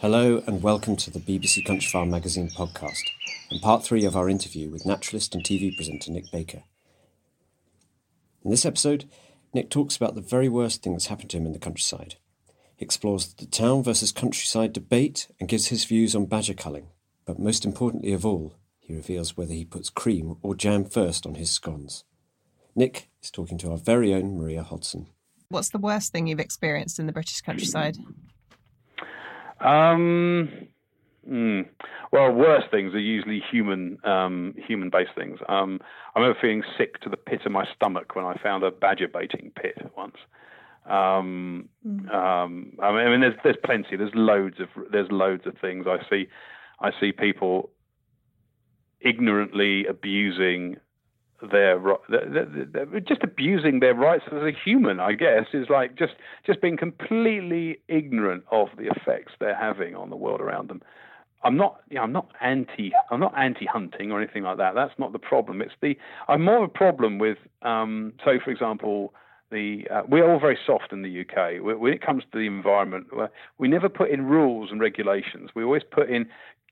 Hello and welcome to the BBC Countryfile Magazine podcast and part three of our interview with naturalist and TV presenter Nick Baker. In this episode, Nick talks about the very worst thing that's happened to him in the countryside. He explores the town versus countryside debate and gives his views on badger culling. But most importantly of all, he reveals whether he puts cream or jam first on his scones. Nick is talking to our very own Maria Hodson. What's the worst thing you've experienced in the British countryside? Um, mm, well, worse things are usually human, um, human-based things. Um, I remember feeling sick to the pit of my stomach when I found a badger baiting pit once. Um, mm. um, I mean, I mean, there's there's plenty. There's loads of there's loads of things I see. I see people ignorantly abusing their just abusing their rights as a human i guess is like just just being completely ignorant of the effects they're having on the world around them i'm not you know, i'm not anti i'm not anti hunting or anything like that that's not the problem it's the i'm more of a problem with um so for example the uh, we're all very soft in the UK. When it comes to the environment, we never put in rules and regulations. We always put in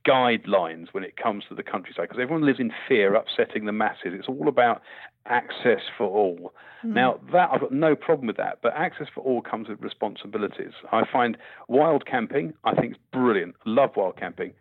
guidelines when it comes to the countryside because everyone lives in fear, upsetting the masses. It's all about access for all. Mm. Now, that I've got no problem with that, but access for all comes with responsibilities. I find wild camping, I think, is brilliant. Love wild camping,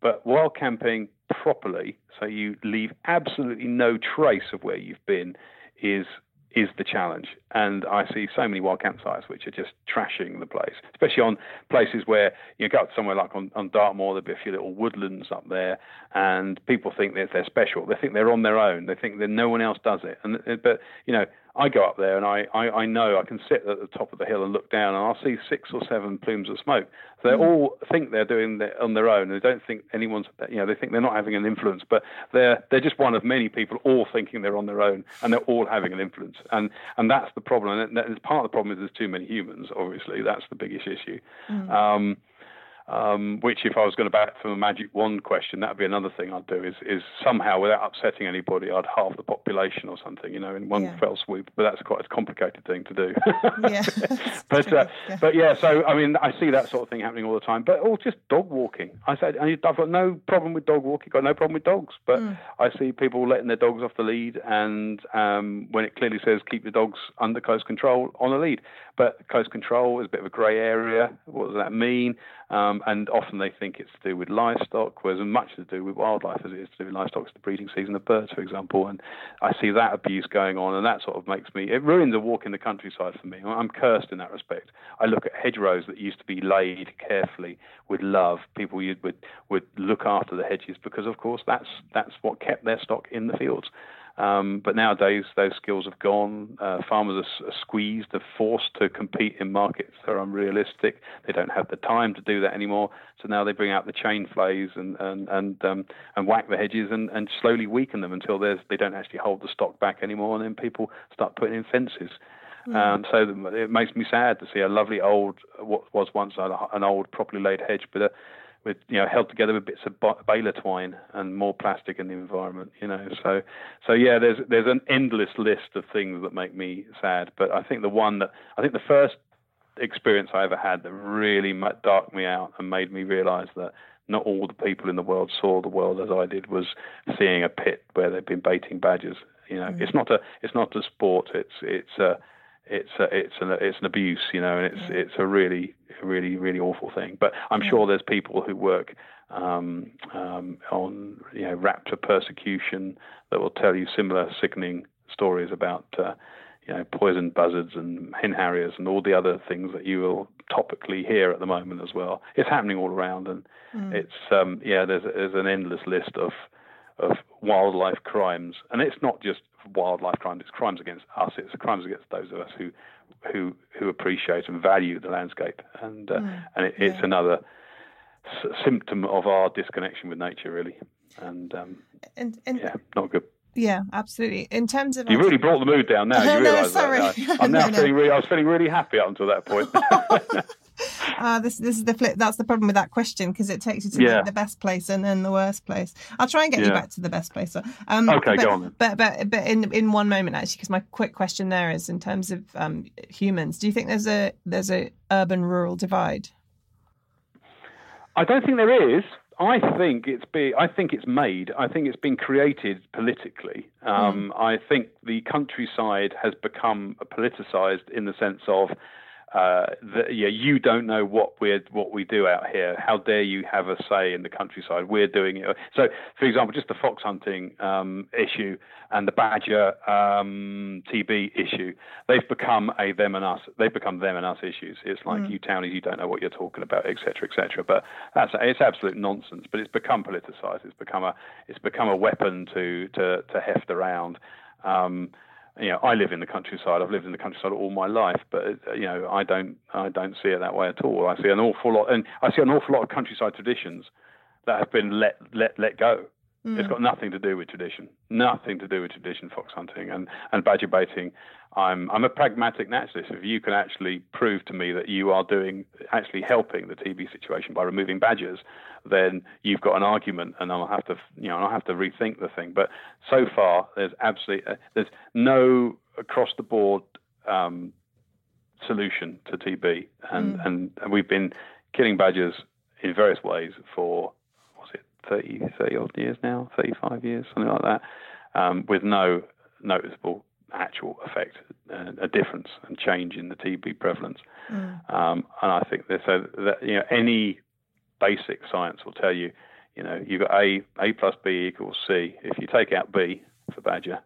but wild camping properly, so you leave absolutely no trace of where you've been, is is the challenge. And I see so many wild campsites which are just trashing the place, especially on places where you go up somewhere like on, on Dartmoor, there'll be a few little woodlands up there, and people think that they're special. They think they're on their own. They think that no one else does it. And but you know, I go up there and I, I, I know I can sit at the top of the hill and look down and I'll see six or seven plumes of smoke. They mm. all think they're doing it on their own. They don't think anyone's, you know, they think they're not having an influence, but they're they're just one of many people all thinking they're on their own and they're all having an influence. And and that's the problem. And part of the problem is there's too many humans. Obviously, that's the biggest issue. Mm. Um, um, which, if I was going to back from a magic wand question, that would be another thing I'd do is, is somehow, without upsetting anybody, I'd halve the population or something, you know, in one yeah. fell swoop. But that's quite a complicated thing to do. yeah. but, uh, yeah. but yeah, so, I mean, I see that sort of thing happening all the time. But all just dog walking. I said, I've got no problem with dog walking, got no problem with dogs. But mm. I see people letting their dogs off the lead. And um, when it clearly says keep the dogs under close control on the lead. But close control is a bit of a grey area. What does that mean? Um, and often they think it's to do with livestock, whereas as much to do with wildlife as it is to do with livestock. It's the breeding season of birds, for example. And I see that abuse going on, and that sort of makes me, it ruins a walk in the countryside for me. I'm cursed in that respect. I look at hedgerows that used to be laid carefully with love. People would, would look after the hedges because, of course, that's, that's what kept their stock in the fields. Um, but nowadays, those skills have gone. Uh, farmers are, are, squeezed, are forced to compete in markets that are unrealistic. They don't have the time to do that anymore. So now they bring out the chain flails and and and um, and whack the hedges and, and slowly weaken them until they don't actually hold the stock back anymore. And then people start putting in fences. Um, so it makes me sad to see a lovely old, what was once an old properly laid hedge, but a with you know held together with bits of baler twine and more plastic in the environment you know. So so yeah there's there's an endless list of things that make me sad but i think the one that i think the first experience i ever had that really darked me out and made me realize that not all the people in the world saw the world as i did was seeing a pit where they've been baiting badgers you know. Mm. it's not a it's not a sport. It's it's a it's a, it's an it's an abuse, you know, and it's it's a really really really awful thing. But I'm sure there's people who work um, um, on you know raptor persecution that will tell you similar sickening stories about uh, you know, poisoned buzzards and hen harriers and all the other things that you will topically hear at the moment as well. It's happening all around, and mm. it's um, yeah, there's there's an endless list of of wildlife crimes, and it's not just wildlife crimes; it's crimes against us. It's crimes against those of us who who who appreciate and value the landscape, and uh, mm. and it, it's yeah. another s- symptom of our disconnection with nature, really, and um, and, and yeah, not good. Yeah, absolutely. In terms of you really brought the mood down now. You realise that. Now. I'm now no, feeling really. I was feeling really happy up until that point. uh, this this is the flip. That's the problem with that question because it takes you to yeah. the, the, best place and then the worst place. I'll try and get yeah. you back to the best place. Um, okay, but, go on. Then. But but but in in one moment actually, because my quick question there is in terms of um, humans. Do you think there's a there's a urban rural divide? I don't think there is. I think it's be, I think it's made. I think it's been created politically. Um, mm. I think the countryside has become politicized in the sense of uh, the, yeah, you don't know what we what we do out here. How dare you have a say in the countryside? We're doing it. So, for example, just the fox hunting um, issue and the badger um, TB issue, they've become a them and us. They've become them and us issues. It's like mm. you townies, you don't know what you're talking about, etc., etc. But that's it's absolute nonsense. But it's become politicized. It's become a it's become a weapon to to to heft around. Um, you know, I live in the countryside. I've lived in the countryside all my life, but uh, you know, I don't, I don't see it that way at all. I see an awful lot, and I see an awful lot of countryside traditions that have been let, let, let go. Mm. It's got nothing to do with tradition, nothing to do with tradition, fox hunting and, and badger baiting. I'm I'm a pragmatic naturalist. If you can actually prove to me that you are doing actually helping the TB situation by removing badgers, then you've got an argument, and I'll have to you know I'll have to rethink the thing. But so far, there's absolutely uh, there's no across the board um, solution to TB, and, mm. and and we've been killing badgers in various ways for 30, 30 odd years now, 35 years, something like that, um, with no noticeable actual effect, uh, a difference and change in the TB prevalence. Mm. Um, and I think that, so that you know any basic science will tell you, you know, you've got A A plus B equals C. If you take out B for badger,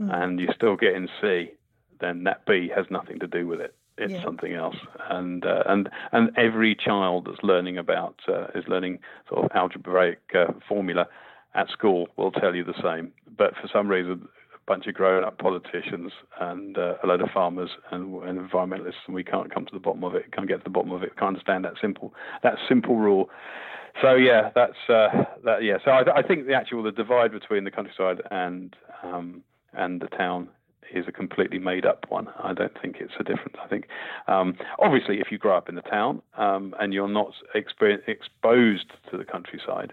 mm. and you're still getting C, then that B has nothing to do with it it's yeah. something else. And uh, and and every child that's learning about uh, is learning sort of algebraic uh, formula at school will tell you the same. But for some reason, a bunch of grown-up politicians and uh, a load of farmers and, and, environmentalists, and we can't come to the bottom of it. Can't get to the bottom of it. Can't understand that simple that simple rule. So yeah, that's uh, that. Yeah, so I, I, think the actual the divide between the countryside and um, and the town is a completely made up one. I don't think it's a difference. I think, um, obviously, if you grow up in the town um, and you're not exposed to the countryside,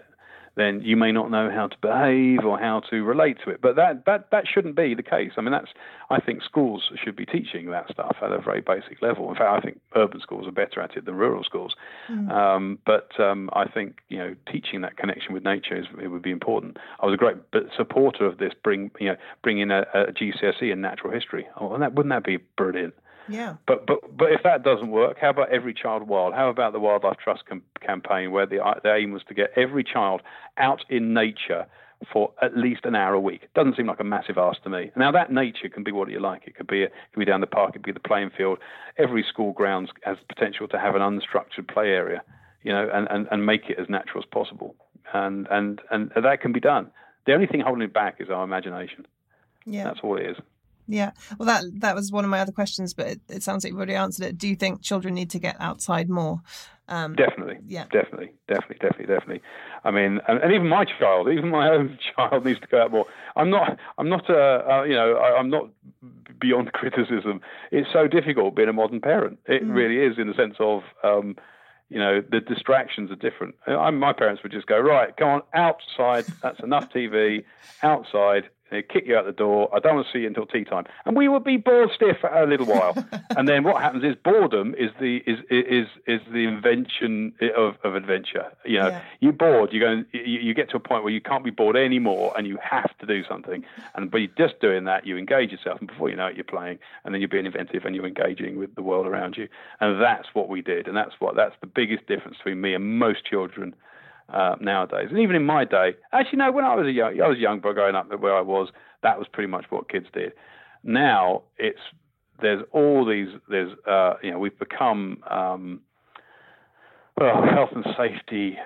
then you may not know how to behave or how to relate to it. But that, that, that shouldn't be the case. I mean, that's I think schools should be teaching that stuff at a very basic level. In fact, I think urban schools are better at it than rural schools. Mm. Um, but um, I think you know teaching that connection with nature is, it would be important. I was a great supporter of this. Bring you know bring in a, a GCSE in natural history. Oh, that wouldn't that be brilliant? Yeah. But but but if that doesn't work, how about every child wild? How about the Wildlife Trust com- campaign where the the aim was to get every child out in nature for at least an hour a week? Doesn't seem like a massive ask to me. Now that nature can be what you like. It could be a, it could be down the park. It could be the playing field. Every school grounds has potential to have an unstructured play area, you know, and, and, and make it as natural as possible. And and and that can be done. The only thing holding it back is our imagination. Yeah, that's all it is. Yeah, well, that that was one of my other questions, but it, it, sounds like you've already answered it. Do you think children need to get outside more? Um, definitely, yeah, definitely, definitely, definitely, definitely. I mean, and, and, even my child, even my own child, needs to go out more. I'm not, I'm not, uh, uh, you know, I, am not beyond criticism. It's so difficult being a modern parent. It mm. really is, in the sense of. Um, you know the distractions are different. I, my parents would just go right, come on outside. That's enough TV. Outside, they kick you out the door. I don't want to see you until tea time, and we would be bored stiff for a little while. and then what happens is boredom is the is is is the invention of, of adventure. You know, yeah. you're bored. You go. You, you get to a point where you can't be bored anymore, and you have to do something. And by just doing that, you engage yourself, and before you know it, you're playing, and then you're being inventive, and you're engaging with the world around you. And that's what we did, and that's what that's the biggest difference between me and most children uh, nowadays. And even in my day, actually, no, when I was a young, I was young, but growing up where I was, that was pretty much what kids did. Now it's there's all these. There's uh, you know we've become um, well, health and safety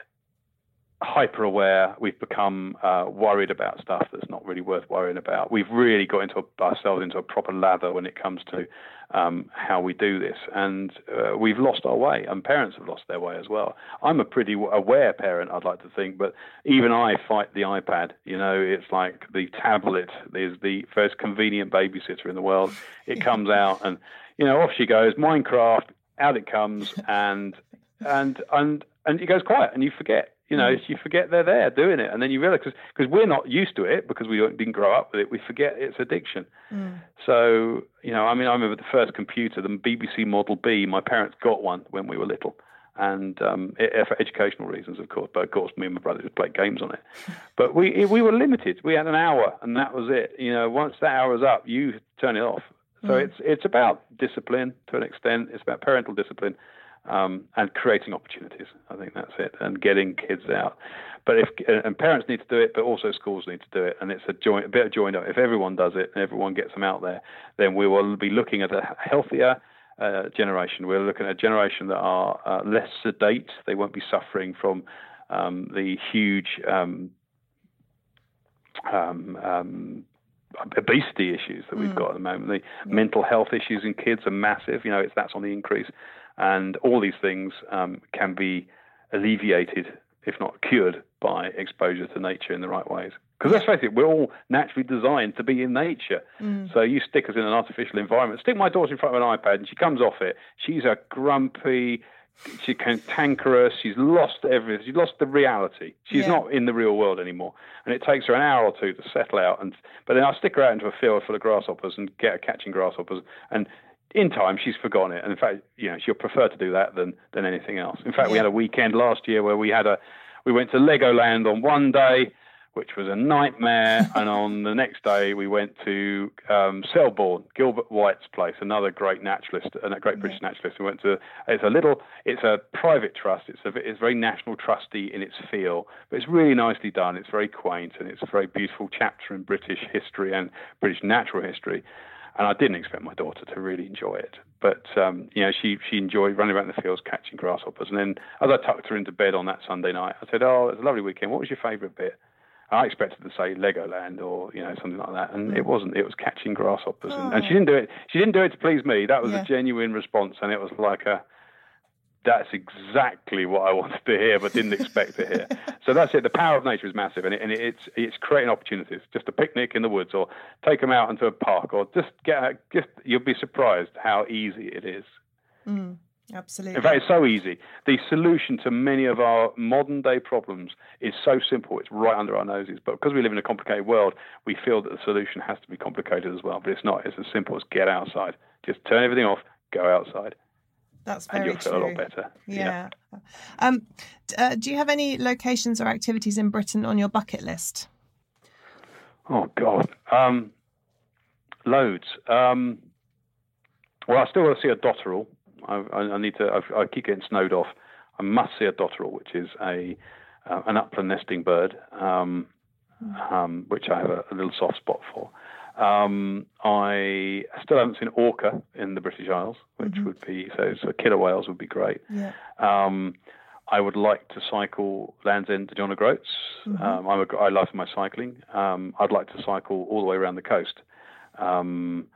hyper aware. We've become uh, worried about stuff that's not really worth worrying about. We've really got into a, ourselves into a proper lather when it comes to um, how we do this, and uh, we've lost our way. And parents have lost their way as well. I'm a pretty aware parent, I'd like to think, but even I fight the iPad. You know, it's like the tablet is the first convenient babysitter in the world. It comes out, and you know, off she goes. Minecraft, out it comes, and and and and it goes quiet, and you forget you know, mm. you forget they're there doing it, and then you realize because we're not used to it because we didn't grow up with it, we forget it's addiction. Mm. So, you know, I mean, I remember the first computer, the BBC Model B. My parents got one when we were little, and um, it, for educational reasons, of course. But of course, me and my brothers would play games on it. But we we were limited. We had an hour, and that was it. You know, once that hour was up, you turn it off. So mm. it's it's about discipline to an extent. It's about parental discipline um, and creating opportunities. I think that's it, and getting kids out. But if and parents need to do it, but also schools need to do it, and it's a joint, a bit of joint up. If everyone does it and everyone gets them out there, then we will be looking at a healthier uh, generation. We're looking at a generation that are uh, less sedate. They won't be suffering from um, the huge um, um, um obesity issues that we've mm. got at the moment. The yeah. mental health issues in kids are massive. You know, it's that's on the increase. And all these things um, can be alleviated, if not cured, by exposure to nature in the right ways. Because let's face it, we're all naturally designed to be in nature. Mm. So you stick us in an artificial environment. Stick my daughter in front of an iPad and she comes off it. She's a grumpy, she's cantankerous. She's lost everything. She's lost the reality. She's yeah. not in the real world anymore. And it takes her an hour or two to settle out. And but then I stick her out into a field full of grasshoppers and get her catching grasshoppers. And in time she's forgotten it. And in fact you know she'll prefer to do that than than anything else. In fact yeah. we had a weekend last year where we had a we went to legoland on one day which was a nightmare. And on the next day we went to um, selborne gilbert white's place another great naturalist and a great british yeah. naturalist. We went to it's a little it's a private trust. It's a it's very national trusty in its feel but it's really nicely done. It's very quaint and it's a very beautiful chapter in british history and british natural history and I didn't expect my daughter to really enjoy it. But um, you know, she she enjoyed running around the fields catching grasshoppers. And then as I tucked her into bed on that Sunday night, I said, "Oh, it was a lovely weekend. What was your favourite bit?" I expected to say Legoland or you know something like that, and it wasn't. It was catching grasshoppers, oh. and, and, she didn't do it. She didn't do it to please me. That was yeah. a genuine response, and it was like a that's exactly what I wanted to hear, but didn't expect to hear. So that's it. The power of nature is massive, and, it, and it's it's creating opportunities. Just a picnic in the woods, or take them out into a park, or just get just you'll be surprised how easy it is. Mm, absolutely. In fact, it's so easy. The solution to many of our modern day problems is so simple. It's right under our noses. But because we live in a complicated world, we feel that the solution has to be complicated as well. But it's not. It's as simple as get outside. Just turn everything off. Go outside. That's very and you'll feel true. a lot better. Yeah. yeah. Um, uh, do you have any locations or activities in Britain on your bucket list? Oh God, um, loads. Um, well, I still want to see a dotterel. I, I, I need to. I, I, keep getting snowed off. I must see a dotterel, which is a uh, an upland nesting bird, um, um, which I have a, a, little soft spot for. Um, I still haven't seen orca in the British Isles, which mm-hmm. would be so. So killer whales would be great. Yeah. Um, I would like to cycle Land's End to John O'Groats. Mm-hmm. Um, I'm a, I love my cycling. Um, I'd like to cycle all the way around the coast. Um,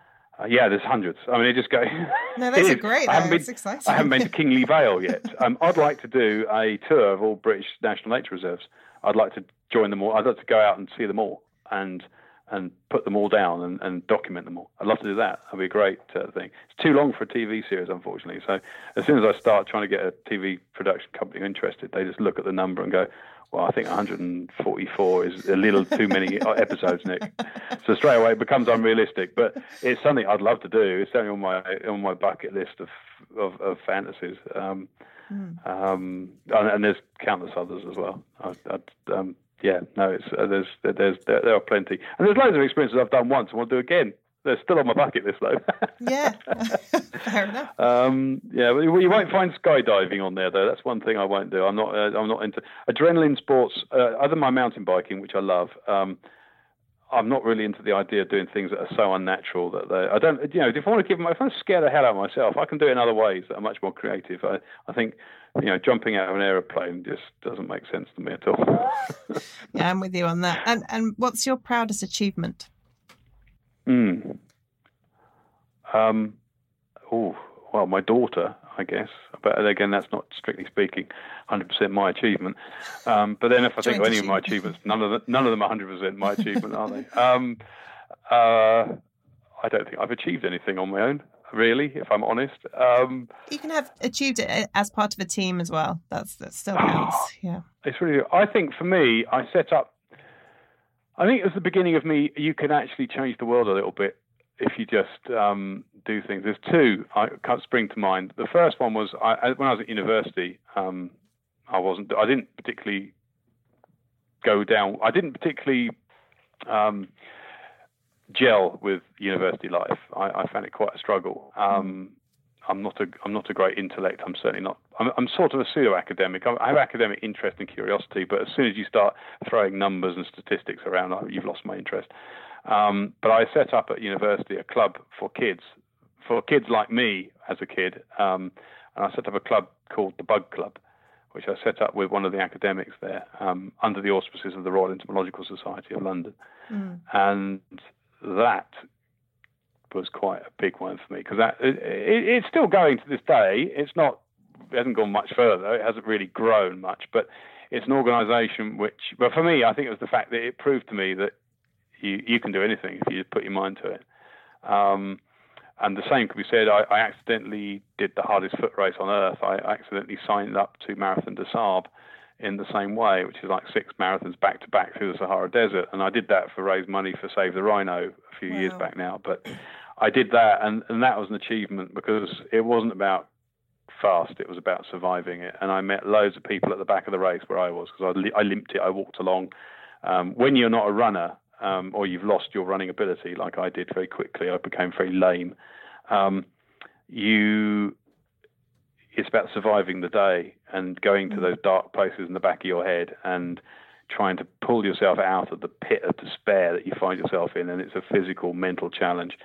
uh, yeah, there's hundreds. I mean, it just goes. No, that's a great. I haven't, been, exciting. I haven't been to Kingly Vale yet. Um, I'd like to do a tour of all British national nature reserves. I'd like to join them all. I'd like to go out and see them all and and put them all down and, and, document them all. I'd love to do that. That'd be a great uh, thing. It's too long for a TV series, unfortunately. So as soon as I start trying to get a TV production company interested, they just look at the number and go, "Well, I think 144 is a little too many episodes, Nick." So straight away it becomes unrealistic. But it's something I'd love to do. It's certainly on my on my bucket list of of, of fantasies. Um, mm. um, and, and, there's countless others as well. I, um, yeah, no, it's uh, there's there's there, there, are plenty, and there's loads of experiences I've done once and want to do again. They're still on my bucket list though. yeah, fair enough. Um, yeah, you won't find skydiving on there though. That's one thing I won't do. I'm not. Uh, I'm not into adrenaline sports. Uh, other than my mountain biking, which I love. Um, I'm not really into the idea of doing things that are so unnatural that they. I don't. You know, if I want to give, if I'm scared the hell out of myself, I can do it in other ways that are much more creative. I, I think, you know, jumping out of an aeroplane just doesn't make sense to me at all. yeah, I'm with you on that. And and what's your proudest achievement? Hmm. Um. Oh well, my daughter, I guess. But again, that's not strictly speaking 100% my achievement. Um, but then, if I think of any of my achievements, none of them, none of them are 100% my achievement, are they? Um, uh, I don't think I've achieved anything on my own, really, if I'm honest. Um, you can have achieved it as part of a team as well. That's that still counts. yeah. It's really. I think for me, I set up. I think it was the beginning of me. You can actually change the world a little bit if you just um, do things. There's two I can't spring to mind. The first one was I, when I was at university. Um, I wasn't. I didn't particularly go down. I didn't particularly um, gel with university life. I, I, found it quite a struggle. Um, I'm not a I'm not a great intellect. I'm certainly not. I'm, I'm sort of a pseudo academic. I have academic interest and curiosity, but as soon as you start throwing numbers and statistics around, you've lost my interest. Um, but I set up at university a club for kids, for kids like me as a kid, um, and I set up a club called the Bug Club, which I set up with one of the academics there um, under the auspices of the Royal Entomological Society of London, mm. and that was quite a big one for me because that it, it, it's still going to this day. It's not it hasn't gone much further. It hasn't really grown much, but it's an organisation which, but for me, I think it was the fact that it proved to me that you you can do anything if you put your mind to it. Um, and the same could be said. I, I, accidentally did the hardest foot race on earth. I accidentally signed up to Marathon des Sables in the same way, which is like six marathons back to back through the Sahara Desert. And I did that for raise money for Save the Rhino a few wow. years back now. But I did that, and, and that was an achievement because it wasn't about fast, it was about surviving it. And I met loads of people at the back of the race where I was because I, I limped it, I walked along. Um, when you're not a runner, um, or you've lost your running ability, like I did very quickly. I became very lame. Um, you, it's about surviving the day and going to mm. those dark places in the back of your head and trying to pull yourself out of the pit of despair that you find yourself in. And it's a physical, mental challenge.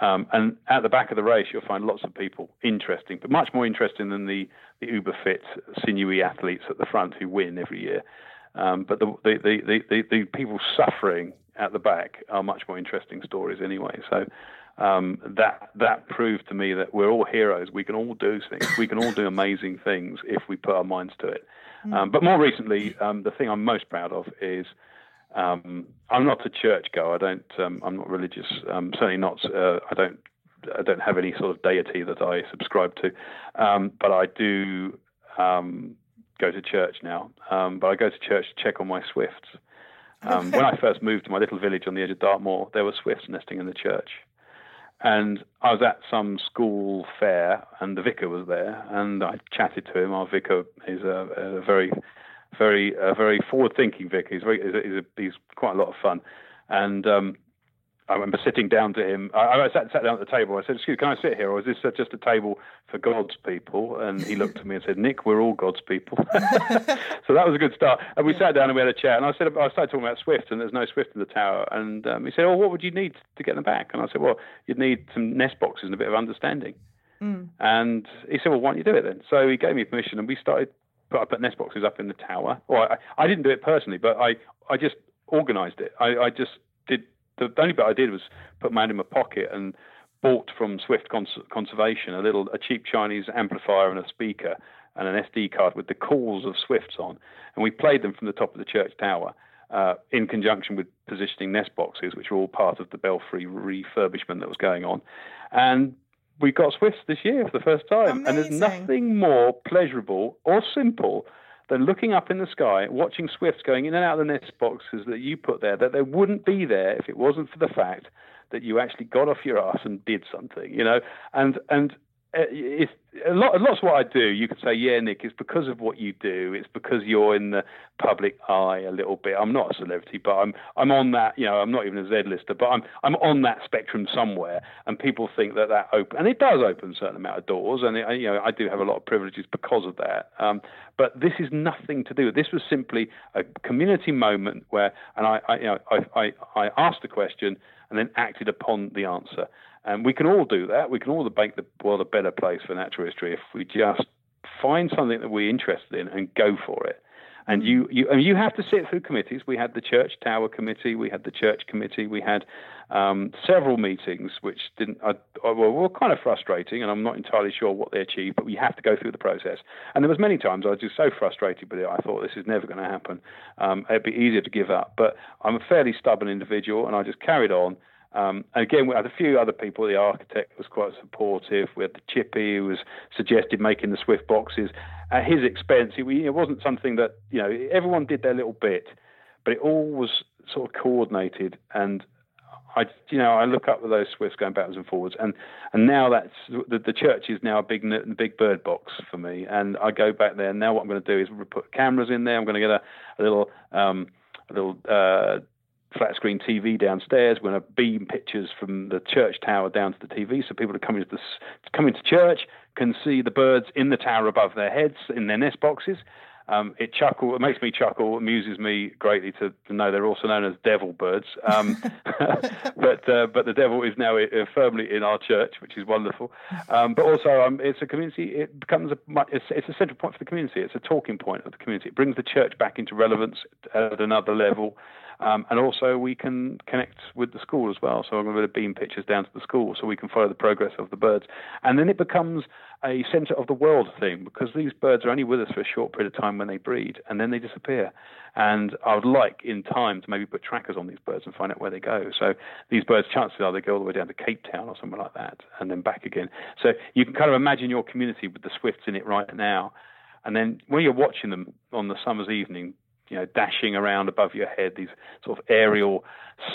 Um, and at the back of the race, you'll find lots of people interesting, but much more interesting than the, the uber fit, sinewy athletes at the front who win every year. Um, but the the, the, the, the, people suffering at the back are much more interesting stories anyway. So um, that that proved to me that we're all heroes. We can all do things. We can all do amazing things if we put our minds to it. Mm. Um, but more recently, um, the thing I'm most proud of is um, I'm not a church goer. I don't. Um, I'm not religious. Um, certainly not. Uh, I don't. I don't have any sort of deity that I subscribe to. but I do go to church now. but I go to church to check on my swifts. Um, when I first moved to my little village on the edge of Dartmoor, there were swifts nesting in the church. And I was at some school fair, and the vicar was there, and I chatted to him. Our vicar is a, a very, very, a very forward-thinking vicar. He's very, he's, a, he's, a, he's quite a lot of fun, and um, I remember sitting down to him. I, I sat, sat, down at the table. I said, "Excuse, can I sit here, or is this just a table for God's people?" And he looked at me and said, "Nick, we're all God's people." so that was a good start. And we sat down and we had a chat. And I said, I started talking about Swift, and there's no Swift in the tower. And um, he said, "Oh, what would you need to get them back?" And I said, "Well, you'd need some nest boxes and a bit of understanding." Mm. And he said, "Well, why don't you do it then?" So he gave me permission, and we started. I put nest boxes up in the tower. Well, I, I didn't do it personally, but I, I just organised it. I, I just did the only bit I did was put my hand in my pocket and bought from Swift Cons- Conservation a little a cheap Chinese amplifier and a speaker and an SD card with the calls of Swifts on, and we played them from the top of the church tower. Uh, in conjunction with positioning nest boxes, which were all part of the belfry refurbishment that was going on. And we got Swifts this year for the first time. Amazing. And there's nothing more pleasurable or simple than looking up in the sky, watching swifts going in and out of the nest boxes that you put there, that they wouldn't be there if it wasn't for the fact that you actually got off your ass and did something, you know. And and it's a lot. Lots of what I do, you could say, yeah, Nick, it's because of what you do. It's because you're in the public eye a little bit. I'm not a celebrity, but I'm I'm on that. You know, I'm not even a Z-lister, but I'm I'm on that spectrum somewhere. And people think that that open, and it does open a certain amount of doors. And it, you know, I do have a lot of privileges because of that. Um, but this is nothing to do. This was simply a community moment where, and I, I you know, I, I I asked the question and then acted upon the answer. And we can all do that. We can all make the world a better place for natural history if we just find something that we're interested in and go for it. And you, you, and you have to sit through committees. We had the Church Tower Committee, we had the Church Committee, we had um, several meetings which didn't, well, were kind of frustrating, and I'm not entirely sure what they achieved. But we have to go through the process. And there was many times I was just so frustrated with it. I thought this is never going to happen. Um, it'd be easier to give up. But I'm a fairly stubborn individual, and I just carried on. Um, again, we had a few other people. The architect was quite supportive. We had the chippy who was suggested making the Swift boxes at his expense. It, it wasn't something that you know everyone did their little bit, but it all was sort of coordinated. And I, you know, I look up at those Swifts going backwards and forwards, and and now that's the, the church is now a big big bird box for me. And I go back there. And now what I'm going to do is put cameras in there. I'm going to get a, a little um, a little uh, flat screen TV downstairs. We're going to beam pictures from the church tower down to the TV, so people to come into the, come into church can see the birds in the tower above their heads in their nest boxes. Um, it chuckle. It makes me chuckle. Amuses me greatly to, to know they're also known as devil birds. Um, but uh, but the devil is now uh, firmly in our church, which is wonderful. Um, but also, um, it's a community. It becomes a it's, it's a central point for the community. It's a talking point of the community. It brings the church back into relevance at another level. Um, and also, we can connect with the school as well. So I'm going to beam pictures down to the school so we can follow the progress of the birds. And then it becomes a centre of the world thing because these birds are only with us for a short period of time when they breed and then they disappear. And I would like in time to maybe put trackers on these birds and find out where they go. So these birds, chances are they go all the way down to Cape Town or somewhere like that and then back again. So you can kind of imagine your community with the swifts in it right now. And then when you're watching them on the summer's evening, you know, dashing around above your head, these sort of aerial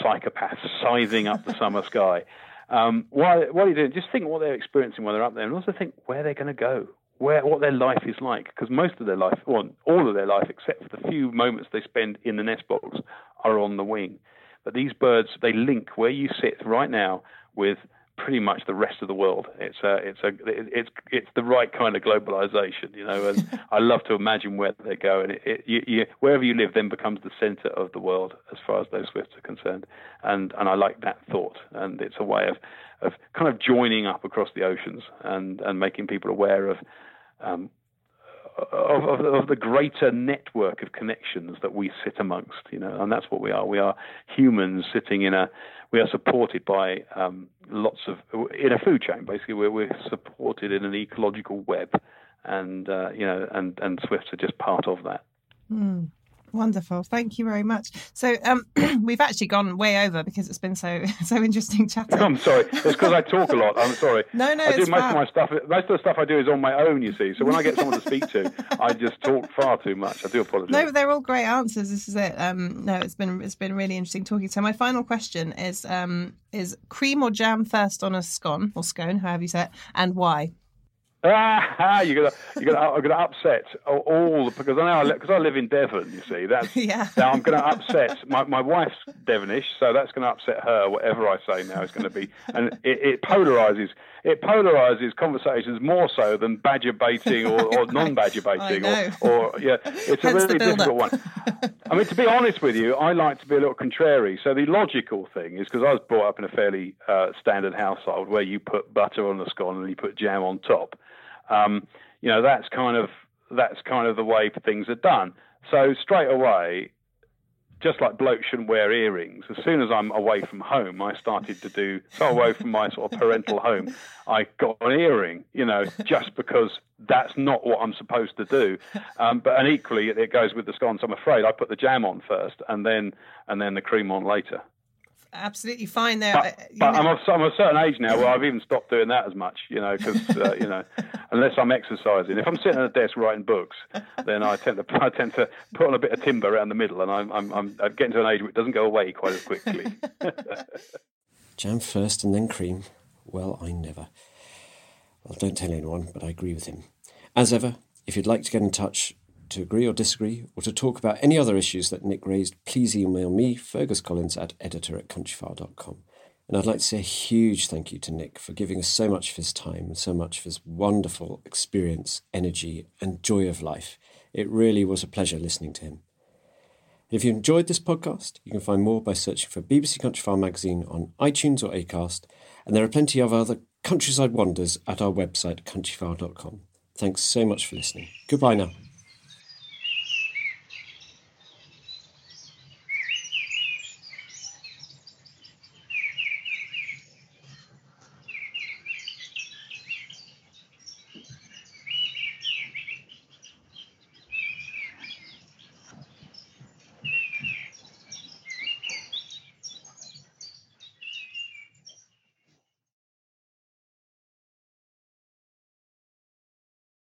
psychopaths scything up the summer sky. Um, while, while you're doing, just think what they're experiencing while they're up there, and also think where they're going to go, where what their life is like, because most of their life, well, all of their life, except for the few moments they spend in the nest box, are on the wing. But these birds, they link where you sit right now with pretty much the rest of the world. It's a, it's a, it's it's the right kind of globalization, you know. And I love to imagine where they go, and it, it you, you, wherever you live then becomes the center of the world as far as those swifts are concerned. And and I like that thought, and it's a way of of kind of joining up across the oceans and and making people aware of. Um, of, of, the greater network of connections that we sit amongst, you know, and that's what we are. We are humans sitting in a we are supported by um, lots of in a food chain. Basically, we're, we're supported in an ecological web, and uh, you know, and and Swifts are just part of that. Mm. Wonderful. Thank you very much. So um, we've actually gone way over because it's been so so interesting chatting. I'm sorry. It's because I talk a lot. I'm sorry. No, no. I do most of my stuff. Most of the stuff I do is on my own. You see. So when I get someone to speak to, I just talk far too much. I do apologise. No, they're all great answers. This is it. Um, no, it's been it's been really interesting talking. So my final question is um, is cream or jam first on a scone or scone, however you say it, and why? Ah, you're gonna you're gonna I'm gonna upset all because I know because I, live in Devon. You see, that's yeah. Now I'm gonna upset my my wife's Devonish, so that's gonna upset her. Whatever I say now is gonna be, and it, it polarizes it polarizes conversations more so than badger baiting or, or non-badger baiting or, or yeah, it's a really difficult one. I mean, to be honest with you, I like to be a little contrary. So the logical thing is because I was brought up in a fairly uh, standard household where you put butter on the scone and you put jam on top. Um, you know, that's kind of that's kind of the way things are done. So straight away, just like blokes shouldn't wear earrings, as soon as I'm away from home, I started to do so away from my sort of parental home. I got an earring, you know, just because that's not what I'm supposed to do. Um, but and equally, it goes with the scones. I'm afraid I put the jam on first, and then and then the cream on later absolutely fine there. But, but I'm, of, I'm a certain age now where I've even stopped doing that as much, you know, because uh, you know, unless I'm exercising. If I'm sitting at a desk writing books, then I tend to I tend to put on a bit of timber around the middle, and I'm I'm, I'm, I'm getting to an age where it doesn't go away quite as quickly. Jam first and then cream. Well, I never. Well, don't tell anyone, but I agree with him. As ever, if you'd like to get in touch to agree or disagree, or to talk about any other issues that Nick raised, please email me, Fergus Collins at editor at countryfile.com. And I'd like to say a huge thank you to Nick for giving us so much of his time and so much of his wonderful experience, energy, and joy of life. It really was a pleasure listening to him. If you enjoyed this podcast, you can find more by searching for BBC Countryfile magazine on iTunes or Acast, and there are plenty of other countryside wonders at our website, countryfile.com. Thanks so much for listening. Goodbye now.